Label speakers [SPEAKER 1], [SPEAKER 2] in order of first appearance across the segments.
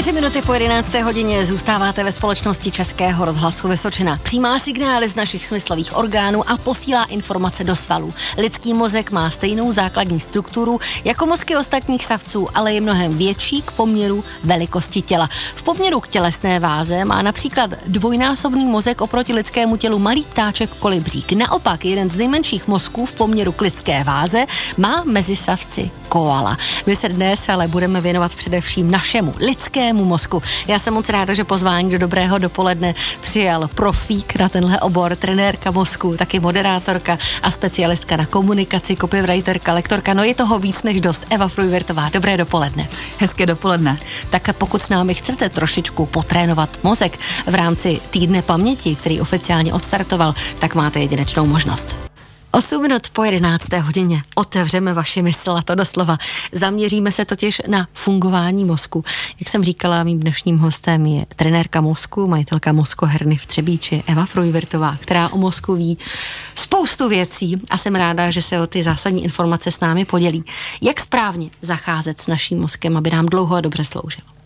[SPEAKER 1] Čtyři minuty po 11. hodině zůstáváte ve společnosti Českého rozhlasu Vysočina. Přijímá signály z našich smyslových orgánů a posílá informace do svalů. Lidský mozek má stejnou základní strukturu jako mozky ostatních savců, ale je mnohem větší k poměru velikosti těla. V poměru k tělesné váze má například dvojnásobný mozek oproti lidskému tělu malý ptáček kolibřík. Naopak jeden z nejmenších mozků v poměru k lidské váze má mezi savci koala. My se dnes ale budeme věnovat především našemu lidskému mozku. Já jsem moc ráda, že pozvání do dobrého dopoledne přijal profík na tenhle obor, trenérka mozku, taky moderátorka a specialistka na komunikaci, copywriterka, lektorka. No je toho víc než dost. Eva Frujvertová, dobré dopoledne.
[SPEAKER 2] Hezké dopoledne.
[SPEAKER 1] Tak pokud s námi chcete trošičku potrénovat mozek v rámci týdne paměti, který oficiálně odstartoval, tak máte jedinečnou možnost. 8 minut po 11. hodině otevřeme vaši mysl a to doslova. Zaměříme se totiž na fungování mozku. Jak jsem říkala, mým dnešním hostem je trenérka mozku, majitelka mozkoherny v Třebíči Eva Frujvertová, která o mozku ví spoustu věcí a jsem ráda, že se o ty zásadní informace s námi podělí. Jak správně zacházet s naším mozkem, aby nám dlouho a dobře sloužil?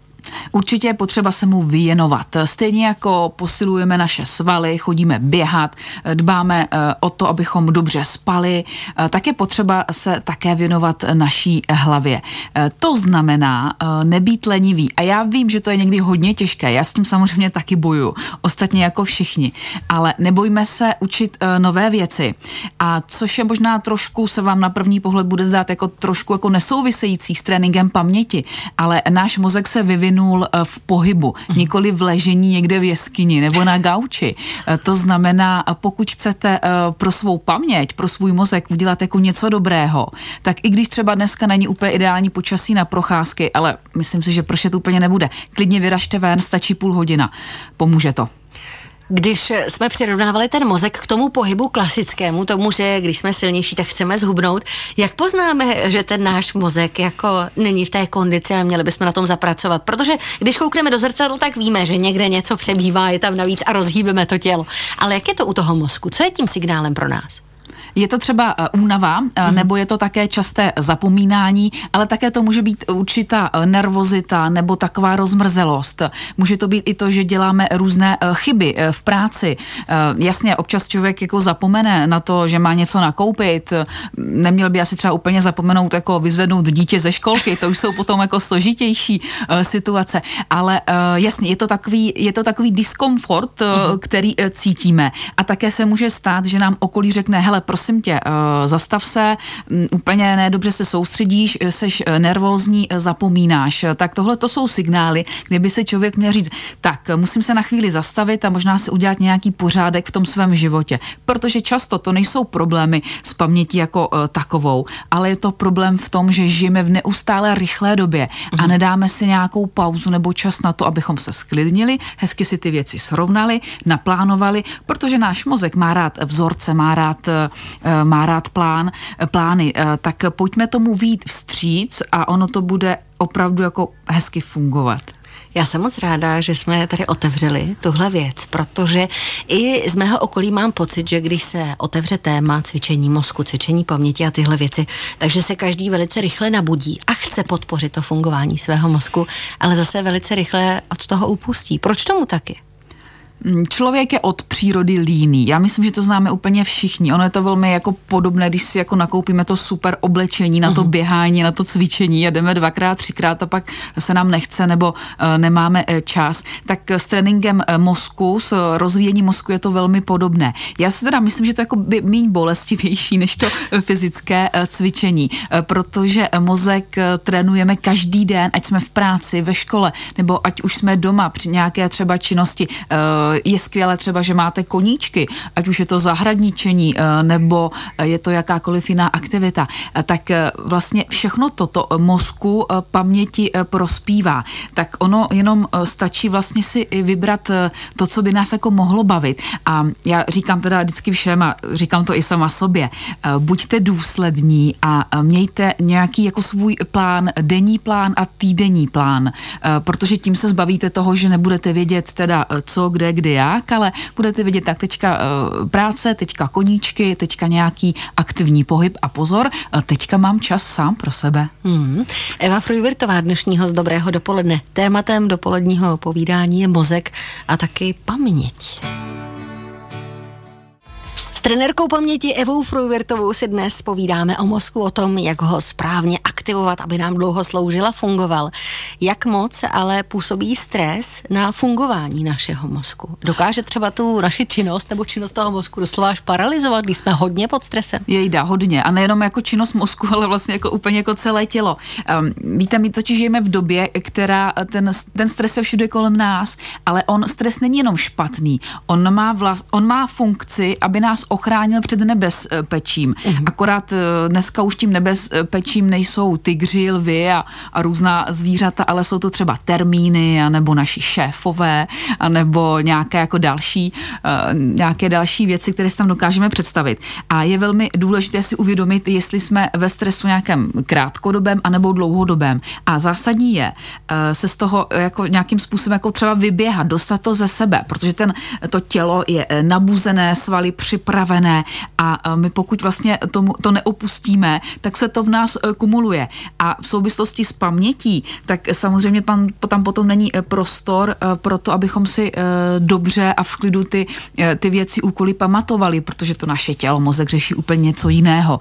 [SPEAKER 2] Určitě je potřeba se mu věnovat. Stejně jako posilujeme naše svaly, chodíme běhat, dbáme eh, o to, abychom dobře spali, eh, tak je potřeba se také věnovat naší hlavě. Eh, to znamená nebýt lenivý. A já vím, že to je někdy hodně těžké. Já s tím samozřejmě taky boju. Ostatně jako všichni. Ale nebojme se učit nové věci. A což je možná trošku se vám na první pohled bude zdát jako trošku jako nesouvisející s tréninkem paměti, ale náš mozek se vyvinul eh, v pohybu, nikoli v ležení někde v jeskyni nebo na gauči. Eh, to znamená, pokud chcete eh, pro svou paměť, pro svůj mozek udělat jako něco dobrého, tak i když třeba dneska není úplně ideální počasí na procházky, ale myslím si, že pršet úplně nebude, klidně vyražte ven, stačí půl hodina. Pomůže to.
[SPEAKER 1] Když jsme přirovnávali ten mozek k tomu pohybu klasickému, tomu, že když jsme silnější, tak chceme zhubnout, jak poznáme, že ten náš mozek jako není v té kondici a měli bychom na tom zapracovat? Protože když koukneme do zrcadla, tak víme, že někde něco přebývá, je tam navíc a rozhýbeme to tělo. Ale jak je to u toho mozku? Co je tím signálem pro nás?
[SPEAKER 2] Je to třeba eh, únava, mm. nebo je to také časté zapomínání, ale také to může být určitá eh, nervozita nebo taková rozmrzelost. Může to být i to, že děláme různé chyby v práci. Jasně, občas člověk jako zapomene na to, že má něco nakoupit. Neměl by asi třeba úplně zapomenout jako vyzvednout dítě ze školky, to už jsou potom jako složitější situace. Ale jasně, je to takový, je to takový diskomfort, mm. který cítíme. A také se může stát, že nám okolí řekne, hele, prosím prosím tě, uh, zastav se, um, úplně nedobře se soustředíš, eh, seš uh, nervózní, zapomínáš. Tak tohle to jsou signály, kdyby se člověk měl říct, tak musím se na chvíli zastavit a možná si udělat nějaký pořádek v tom svém životě. Protože často to nejsou problémy s pamětí jako takovou, ale je to problém v tom, že žijeme v neustále rychlé době a mhm. nedáme si nějakou pauzu nebo čas na to, abychom se sklidnili, hezky si ty věci srovnali, naplánovali, protože náš mozek má rád vzorce, má rád Eh, má rád plán, eh, plány, eh, tak pojďme tomu vít vstříc a ono to bude opravdu jako hezky fungovat.
[SPEAKER 1] Já jsem moc ráda, že jsme tady otevřeli tuhle věc, protože i z mého okolí mám pocit, že když se otevře téma cvičení mozku, cvičení paměti a tyhle věci, takže se každý velice rychle nabudí a chce podpořit to fungování svého mozku, ale zase velice rychle od toho upustí. Proč tomu taky?
[SPEAKER 2] Mm, člověk je od přírody líný. Já myslím, že to známe úplně všichni. Ono je to velmi jako podobné, když si jako nakoupíme to super oblečení na to uh-huh. běhání, na to cvičení, jedeme dvakrát, třikrát a pak se nám nechce nebo uh, nemáme uh, čas. Tak s tréninkem mozku, s rozvíjením mozku je to velmi podobné. Já si teda myslím, že to je jako by méně bolestivější než to fyzické cvičení, protože mozek trénujeme každý den, ať jsme v práci, ve škole, nebo ať už jsme doma při nějaké třeba činnosti je skvělé třeba, že máte koníčky, ať už je to zahradničení eh, nebo je to jakákoliv jiná aktivita, eh, tak eh, vlastně všechno toto mozku paměti prospívá. Tak ono jenom stačí vlastně si vybrat to, co by nás jako mohlo bavit. A já říkám teda vždycky všem a říkám to i sama sobě, buďte důslední a mějte nějaký jako svůj plán, denní plán a týdenní plán, protože tím se zbavíte toho, že nebudete vědět teda co, kde, kdy kdy jak, ale budete vidět tak teďka uh, práce, teďka koníčky, teďka nějaký aktivní pohyb a pozor, uh, teďka mám čas sám pro sebe.
[SPEAKER 1] Hmm. Eva Frujvirtová dnešního z Dobrého dopoledne. Tématem dopoledního povídání je mozek a taky paměť trenérkou paměti Evou Frujvertovou si dnes povídáme o mozku, o tom, jak ho správně aktivovat, aby nám dlouho sloužil a fungoval. Jak moc ale působí stres na fungování našeho mozku? Dokáže třeba tu naši činnost nebo činnost toho mozku doslova až paralizovat, když jsme hodně pod stresem?
[SPEAKER 2] Jejda, hodně. A nejenom jako činnost mozku, ale vlastně jako úplně jako celé tělo. Um, víte, my totiž žijeme v době, která ten, ten stres je všude kolem nás, ale on stres není jenom špatný. On má, vlast, on má funkci, aby nás ochránil před nebezpečím. Uh-huh. Akorát eh, dneska už tím nebezpečím nejsou tygři, lvy a, a různá zvířata, ale jsou to třeba termíny, anebo naši šéfové, anebo nějaké jako další, uh, nějaké další věci, které si tam dokážeme představit. A je velmi důležité si uvědomit, jestli jsme ve stresu nějakém krátkodobém anebo dlouhodobém. A zásadní je uh, se z toho jako nějakým způsobem jako třeba vyběhat, dostat to ze sebe, protože ten, to tělo je nabuzené, svaly připravené, připravené a my pokud vlastně tomu, to neopustíme, tak se to v nás e, kumuluje. A v souvislosti s pamětí, tak samozřejmě pan, tam potom není e, prostor e, pro to, abychom si dobře a v klidu ty, ty věci, úkoly pamatovali, protože to naše tělo, mozek řeší úplně něco jiného.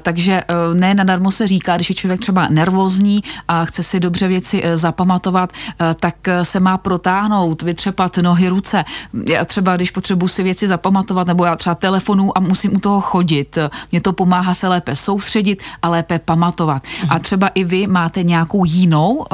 [SPEAKER 2] Takže ne nadarmo se říká, když je člověk třeba nervózní a chce si dobře věci zapamatovat, tak se má protáhnout, vytřepat nohy, ruce. Já třeba, když potřebuji si věci zapamatovat, nebo já třeba telefon telefonu a musím u toho chodit. Mně to pomáhá se lépe soustředit a lépe pamatovat. A třeba i vy máte nějakou jinou uh,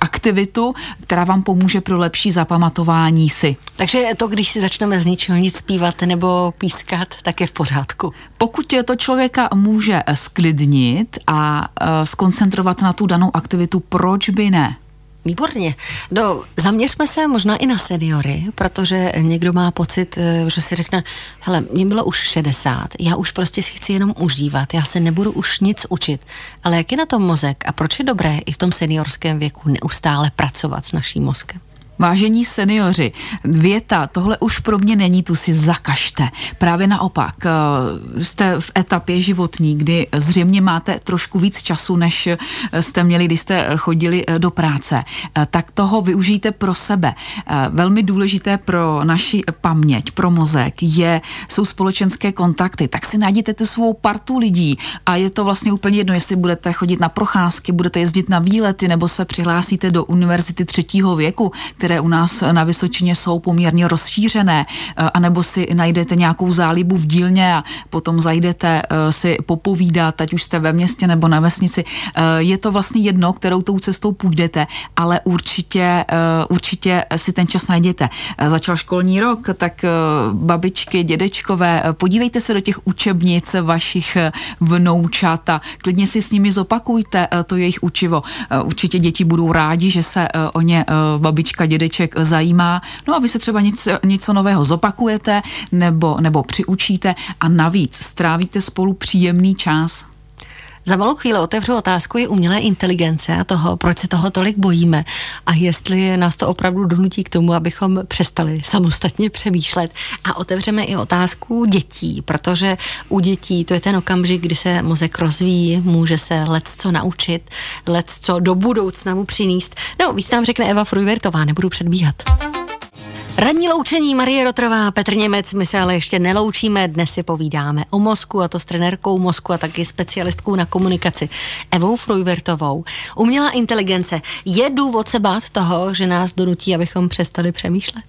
[SPEAKER 2] aktivitu, která vám pomůže pro lepší zapamatování si.
[SPEAKER 1] Takže to, když si začneme z ničeho nic zpívat nebo pískat, tak je v pořádku.
[SPEAKER 2] Pokud to člověka může sklidnit a uh, skoncentrovat na tu danou aktivitu, proč by ne?
[SPEAKER 1] Výborně. No, zaměřme se možná i na seniory, protože někdo má pocit, eh, že si řekne, hele, mě bylo už 60, já už prostě si chci jenom užívat, já se nebudu už nic učit. Ale jak je na tom mozek a proč je dobré i v tom seniorském věku neustále pracovat s naším mozkem?
[SPEAKER 2] Vážení seniori, věta, tohle už pro mě není, tu si zakažte. Právě naopak, eh, jste v etapě životní, kdy zřejmě máte trošku víc času, než jste měli, když jste chodili eh, do práce. Eh, tak toho využijte pro sebe. Velmi důležité pro naši paměť, pro mozek, je, jsou společenské kontakty. Tak si najděte tu svou partu lidí a je to vlastně úplně jedno, jestli budete chodit na procházky, budete jezdit na výlety nebo se přihlásíte do univerzity třetího věku, které které u nás na Vysočině jsou poměrně rozšířené, eh, anebo si najdete nějakou zálibu v dílně a potom zajdete eh, si popovídat, ať už jste ve městě nebo na vesnici. Eh, je to vlastně jedno, kterou tou cestou půjdete, ale určitě, určitě si ten čas najděte. Začal školní rok, tak babičky, dědečkové, podívejte se do těch učebnic vašich vnoučat a klidně si s nimi zopakujte to jejich učivo. Určitě děti budou rádi, že se o ně babička, dědečka dědeček zajímá. No a vy se třeba něco, něco nového zopakujete nebo, nebo přiučíte a navíc strávíte spolu příjemný čas.
[SPEAKER 1] Za malou chvíli otevřu otázku je umělé inteligence a toho, proč se toho tolik bojíme a jestli nás to opravdu donutí k tomu, abychom přestali samostatně přemýšlet. A otevřeme i otázku dětí, protože u dětí to je ten okamžik, kdy se mozek rozvíjí, může se let co naučit, let co do budoucna mu přinést. No, víc nám řekne Eva Frujvertová, nebudu předbíhat. Ranní loučení Marie Rotrová, Petr Němec, my se ale ještě neloučíme, dnes si povídáme o mozku a to s trenérkou mozku a taky specialistkou na komunikaci Evou Frujvertovou. Umělá inteligence je důvod se bát toho, že nás donutí, abychom přestali přemýšlet?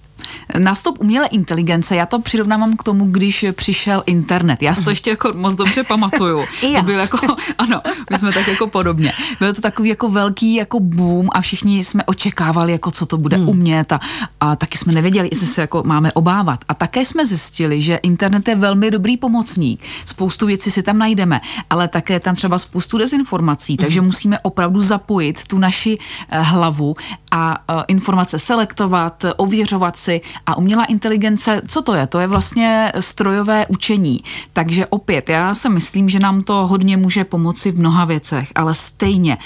[SPEAKER 2] Nástup umělé inteligence, já to přirovnávám k tomu, když přišel internet. Já si to ještě jako moc dobře pamatuju. to byl jako, ano, my jsme tak jako podobně. Byl to takový jako velký jako boom a všichni jsme očekávali, jako co to bude hmm. umět a, a taky jsme nevěděli, jestli se jako máme obávat. A také jsme zjistili, že internet je velmi dobrý pomocník. Spoustu věcí si tam najdeme, ale také tam třeba spoustu dezinformací, takže hmm. musíme opravdu zapojit tu naši eh, hlavu a informace selektovat, ověřovat si a umělá inteligence, co to je? To je vlastně strojové učení. Takže opět, já si myslím, že nám to hodně může pomoci v mnoha věcech, ale stejně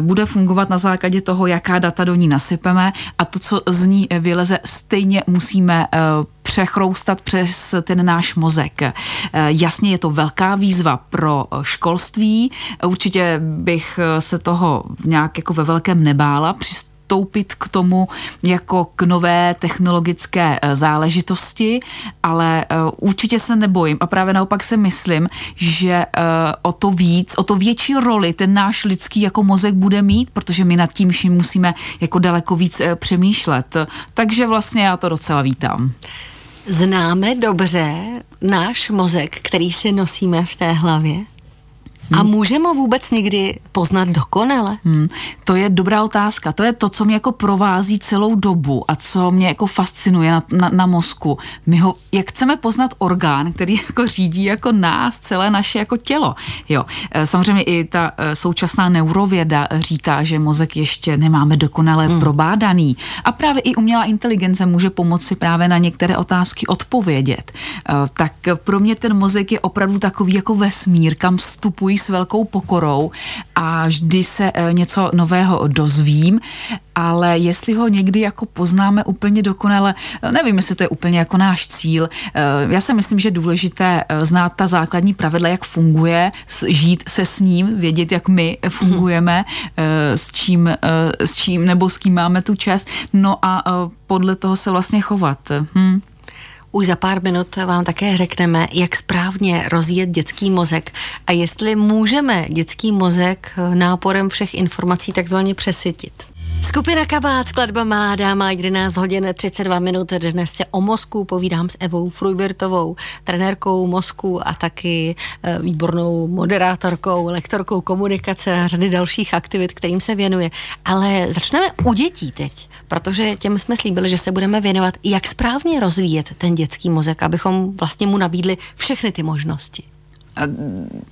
[SPEAKER 2] bude fungovat na základě toho, jaká data do ní nasypeme a to, co z ní vyleze, stejně musíme přechroustat přes ten náš mozek. Jasně je to velká výzva pro školství. Určitě bych se toho nějak jako ve velkém nebála přistoupit k tomu jako k nové technologické eh, záležitosti, ale eh, určitě se nebojím a právě naopak si myslím, že o to víc, o to větší roli ten náš lidský jako mozek bude mít, protože my nad tím vším musíme jako daleko víc přemýšlet. Takže vlastně já to docela vítám.
[SPEAKER 1] Známe dobře náš mozek, který si nosíme v té hlavě? A můžeme ho vůbec někdy poznat dokonale? Hmm,
[SPEAKER 2] to je dobrá otázka. To je to, co mě jako provází celou dobu a co mě jako fascinuje na, na, na mozku. My ho, jak chceme poznat orgán, který jako řídí jako nás, celé naše jako tělo. Jo, e, samozřejmě i ta e, současná neurověda říká, že mozek ještě nemáme dokonale hmm. probádaný. A právě i umělá inteligence může pomoci právě na některé otázky odpovědět. E, tak pro mě ten mozek je opravdu takový jako vesmír, kam vstupují s velkou pokorou a vždy se eh, něco nového dozvím, ale jestli ho někdy jako poznáme úplně dokonale, eh, nevím, jestli to je úplně jako náš cíl. Eh, já si myslím, že je důležité znát ta základní pravidla, jak funguje, žít se s ním, vědět, jak my fungujeme, s čím, s čím nebo s kým máme tu čest, no a podle toho se vlastně chovat. Hm.
[SPEAKER 1] Už za pár minut vám také řekneme, jak správně rozvíjet dětský mozek a jestli můžeme dětský mozek náporem všech informací takzvaně přesytit. Skupina Kabát, skladba Malá dáma, 11 hodin 32 minut. Dnes se o mozku povídám s Evou Frujbertovou, trenérkou mozku a taky e, výbornou moderátorkou, lektorkou komunikace a řady dalších aktivit, kterým se věnuje. Ale začneme u dětí teď, protože těm jsme slíbili, že se budeme věnovat, jak správně rozvíjet ten dětský mozek, abychom vlastně mu nabídli všechny ty možnosti.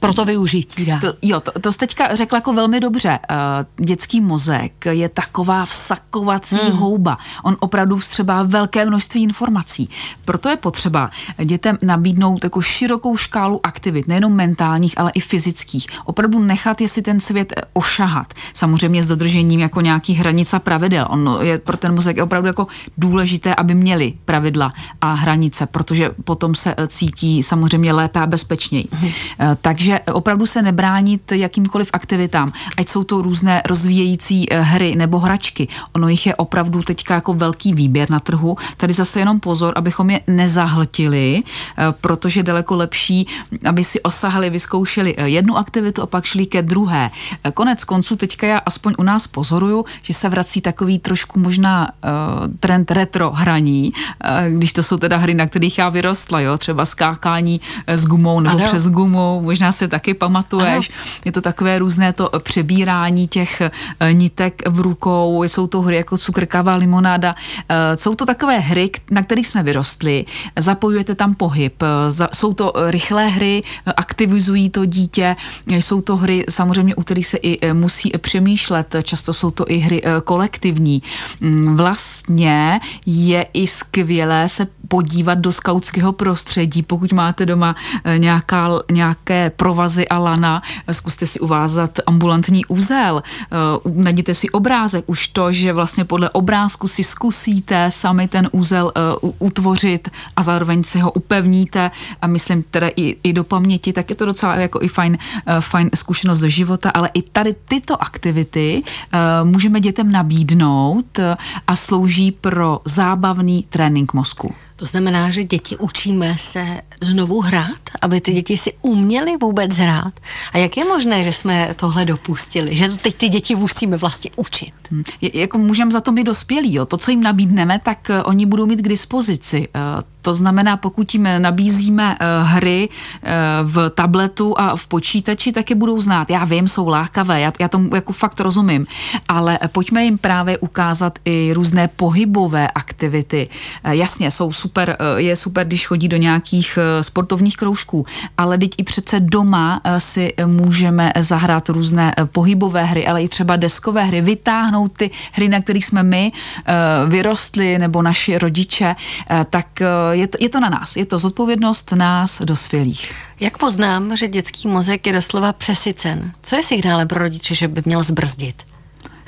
[SPEAKER 1] Pro to využití, dá.
[SPEAKER 2] To, jo, to, to jste teďka řekla jako velmi dobře. Uh, dětský mozek je taková vsakovací hmm. houba. On opravdu vstřebá velké množství informací. Proto je potřeba dětem nabídnout jako širokou škálu aktivit, nejenom mentálních, ale i fyzických. Opravdu nechat je si ten svět eh, ošahat. Samozřejmě s dodržením jako nějakých hranic a pravidel. On je pro ten mozek je opravdu jako důležité, aby měli pravidla a hranice, protože potom se eh, cítí samozřejmě lépe a bezpečněji. Hmm. Eh, takže opravdu se nebránit jakýmkoliv aktivitám, ať jsou to různé rozvíjející eh, hry nebo hračky. Ono jich je opravdu teďka jako velký výběr na trhu. Tady zase jenom pozor, abychom je nezahltili, eh, protože daleko lepší, aby si osahli, vyzkoušeli jednu aktivitu a pak šli ke druhé. Konec konců teďka já aspoň u nás pozoruju, že se vrací takový trošku možná trend retro hraní, když to jsou teda hry, na kterých já vyrostla, jo, třeba skákání s gumou nebo ano. přes gumu gumou, možná se taky pamatuješ. Ano. Je to takové různé to přebírání těch eh, nitek v rukou, jsou to hry jako cukrkavá limonáda. Eh, jsou to takové hry, na kterých jsme vyrostli. Zapojujete tam pohyb. Eh, jsou to rychlé hry, aktivizují to dítě. Jsou to hry samozřejmě, u kterých se i musí přemýšlet. Často jsou to i hry kolektivní. Mm, vlastně je i skvělé se podívat do skautského prostředí, pokud máte doma nějaká nějaké provazy a lana, zkuste si uvázat ambulantní úzel, eh, najděte si obrázek, už to, že vlastně podle obrázku si zkusíte sami ten úzel uh, utvořit a zároveň si ho upevníte a myslím teda i, i do paměti, tak je to docela jako i fajn, uh, fajn zkušenost ze života, ale i tady tyto aktivity můžeme dětem nabídnout a slouží pro zábavný trénink mozku.
[SPEAKER 1] To znamená, že děti učíme se znovu hrát, aby ty děti si uměly vůbec hrát. A jak je možné, že jsme tohle dopustili, že to teď ty děti musíme vlastně učit?
[SPEAKER 2] Hmm. Je, jako můžeme za to my dospělí, jo. to, co jim nabídneme, tak uh, oni budou mít k dispozici. Uh, to znamená, pokud jim nabízíme uh, hry v tabletu a v počítači, tak je budou znát. Já vím, jsou lákavé, já, já tomu jako fakt rozumím, ale pojďme jim právě ukázat i různé pohybové aktivity. Jasně, jsou super, je super, když chodí do nějakých sportovních kroužků, ale teď i přece doma si můžeme zahrát různé pohybové hry, ale i třeba deskové hry, vytáhnout dostanou ty hry, na kterých jsme my vyrostli, nebo naši rodiče, tak je to, je to na nás. Je to zodpovědnost nás, dospělých.
[SPEAKER 1] Jak poznám, že dětský mozek je doslova přesycen? Co je signálem pro rodiče, že by měl zbrzdit?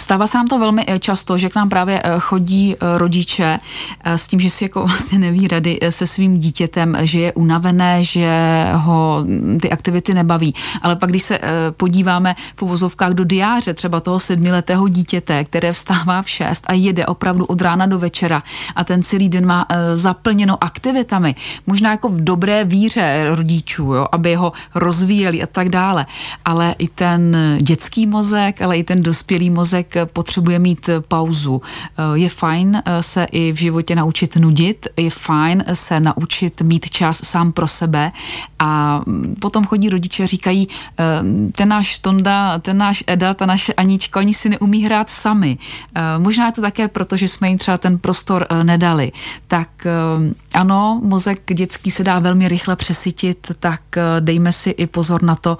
[SPEAKER 2] Stává se nám to velmi eh, často, že k nám právě eh, chodí eh, rodiče s tím, že si jako vlastně neví rady se svým dítětem, že je unavené, že ho mm, ty aktivity nebaví. Ale pak, když se podíváme v uvozovkách do diáře třeba toho sedmiletého dítěte, které vstává v šest a jede opravdu od rána do večera a ten celý den má zaplněno aktivitami, možná jako v dobré víře rodičů, jo, aby ho rozvíjeli a tak dále. Ale i ten dětský mozek, ale i ten dospělý mozek potřebuje mít pauzu. Eh, je fajn eh, se i v životě naučit nudit, je fajn se naučit mít čas sám pro sebe a mm, potom chodí rodiče říkají, eh, ten náš Tonda, ten náš Eda, ta naše Anička, oni si neumí hrát sami. Možná je to také proto, že jsme jim třeba ten prostor nedali. Tak ano, mozek dětský se dá velmi rychle přesytit, tak dejme si i pozor na to,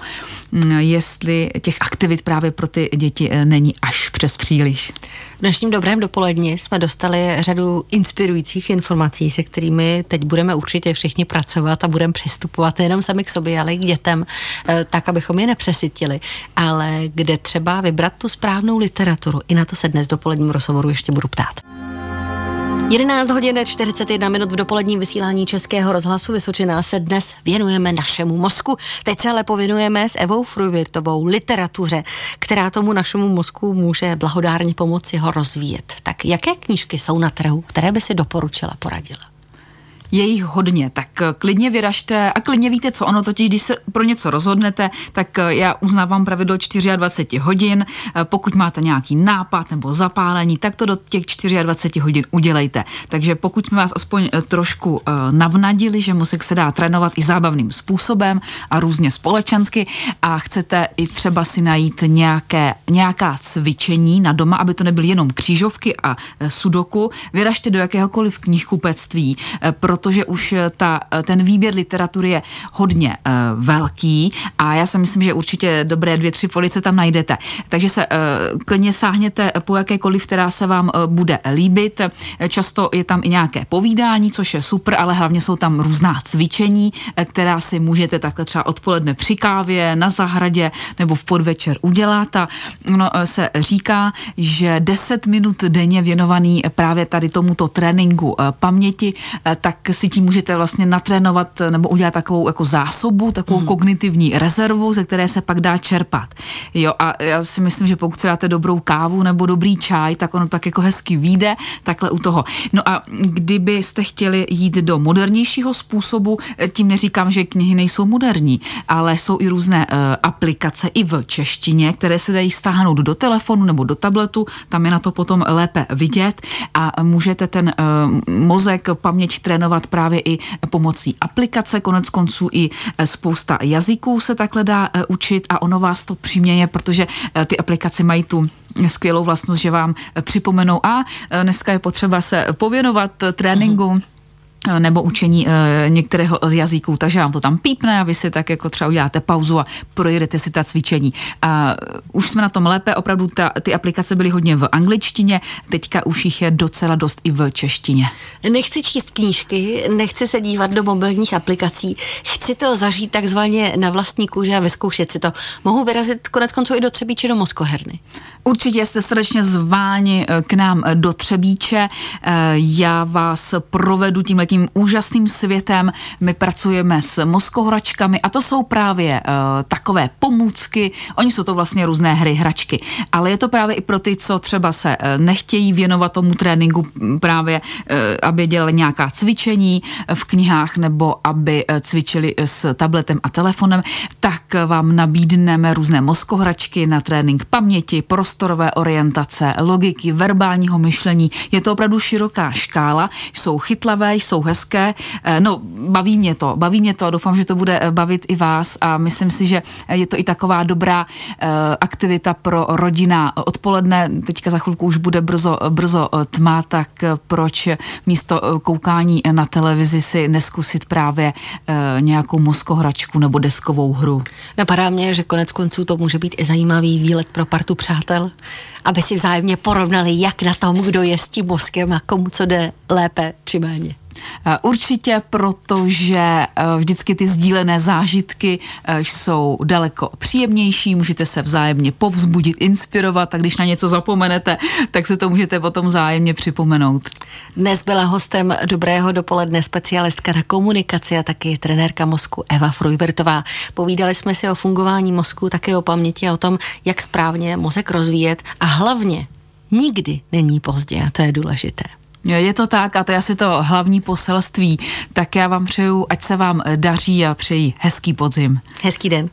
[SPEAKER 2] mm, jestli těch aktivit právě pro ty děti není až přes příliš.
[SPEAKER 1] V dnešním dobrém dopoledni jsme dostali řadu inspirujících informací, se kterými teď budeme určitě všichni pracovat a budeme přistupovat nejenom sami k sobě, ale i k dětem, eh, tak, abychom je nepřesytili, ale kde třeba vybrat tu správnou literaturu. I na to se dnes dopoledním rozhovoru ještě budu ptát. 11 hodin 41 minut v dopoledním vysílání Českého rozhlasu Vysočená se dnes věnujeme našemu mozku. Teď se ale pověnujeme s Evou Fruvirtovou literatuře, která tomu našemu mozku může blahodárně pomoci ho rozvíjet. Tak jaké knížky jsou na trhu, které by si doporučila, poradila?
[SPEAKER 2] Je jich hodně, tak eh, klidně vyražte a klidně víte, co ono totiž, když se pro něco rozhodnete, tak eh, já uznávám pravidlo 24 hodin, eh, pokud máte nějaký nápad nebo zapálení, tak to do těch 24 hodin udělejte. Takže pokud jsme vás aspoň trošku navnadili, že musik se dá trénovat i zábavným způsobem a různě společensky a chcete i třeba si najít nějaké, nějaká cvičení na doma, aby to nebyly jenom křížovky a sudoku, vyražte do jakéhokoliv knihkupectví, proto protože už eh, ta, eh, ten výběr literatury je hodně uh, velký a já si myslím, že určitě dobré dvě, tři police tam najdete. Takže se uh, klidně sáhněte po jakékoliv, která se vám uh, bude líbit. Často je tam i nějaké povídání, což je super, ale hlavně jsou tam různá cvičení, která si můžete takhle třeba odpoledne při kávě, na zahradě nebo v podvečer udělat. A no, se říká, že 10 minut denně věnovaný právě tady tomuto tréninku paměti, tak si tím můžete vlastně natrénovat nebo udělat takovou jako zásobu, takovou mm. kognitivní rezervu, ze které se pak dá čerpat. Jo, a já si myslím, že pokud si dáte dobrou kávu nebo dobrý čaj, tak ono tak jako hezky vyjde takhle u toho. No a kdybyste chtěli jít do modernějšího způsobu, tím neříkám, že knihy nejsou moderní, ale jsou i různé uh, aplikace i v češtině, které se dají stáhnout do telefonu nebo do tabletu, tam je na to potom lépe vidět a můžete ten uh, mozek, paměť trénovat trénovat právě i pomocí aplikace, konec konců i e, spousta jazyků se takhle dá e, učit a ono vás to přiměje, protože e, ty aplikace mají tu skvělou vlastnost, že vám připomenou a dneska je potřeba se pověnovat tréninku. Uh-huh nebo učení e, některého z jazyků, takže vám to tam pípne a vy si tak jako třeba uděláte pauzu a projedete si ta cvičení. A už jsme na tom lépe, opravdu ta, ty aplikace byly hodně v angličtině, teďka už jich je docela dost i v češtině.
[SPEAKER 1] Nechci číst knížky, nechci se dívat do mobilních aplikací, chci to zažít takzvaně na vlastní kůži a vyzkoušet si to. Mohu vyrazit konec konců i do Třebíče do Moskoherny.
[SPEAKER 2] Určitě jste srdečně zváni eh, k nám eh, do Třebíče. Já vás provedu tímhle tím úžasným světem. My pracujeme s moskohračkami a to jsou právě uh, takové pomůcky. Oni jsou to vlastně různé hry, hračky. Ale je to právě i pro ty, co třeba se uh, nechtějí věnovat tomu tréninku právě, uh, aby dělali nějaká cvičení v knihách nebo aby cvičili s tabletem a telefonem, tak vám nabídneme různé moskohračky na trénink paměti, prostorové orientace, logiky, verbálního myšlení. Je to opravdu široká škála, jsou chytlavé, jsou hezké. No, baví mě to, baví mě to a doufám, že to bude bavit i vás a myslím si, že je to i taková dobrá aktivita pro rodina odpoledne. Teďka za chvilku už bude brzo, brzo tma, tak proč místo koukání na televizi si neskusit právě nějakou mozkohračku nebo deskovou hru.
[SPEAKER 1] Napadá mě, že konec konců to může být i zajímavý výlet pro partu přátel, aby si vzájemně porovnali, jak na tom, kdo je s tím mozkem a komu co jde lépe či méně.
[SPEAKER 2] Eh, určitě, protože eh, vždycky ty sdílené zážitky eh, jsou daleko příjemnější, můžete se vzájemně povzbudit, inspirovat a když na něco zapomenete, tak se to můžete potom vzájemně připomenout.
[SPEAKER 1] Dnes byla hostem Dobrého dopoledne specialistka na komunikaci a taky trenérka mozku Eva Frujbertová. Povídali jsme si o fungování mozku, také o paměti a o tom, jak správně mozek rozvíjet a hlavně nikdy není pozdě a to je důležité.
[SPEAKER 2] Je to tak a to je asi to hlavní poselství. Tak já vám přeju, ať se vám daří a přeji hezký podzim.
[SPEAKER 1] Hezký den.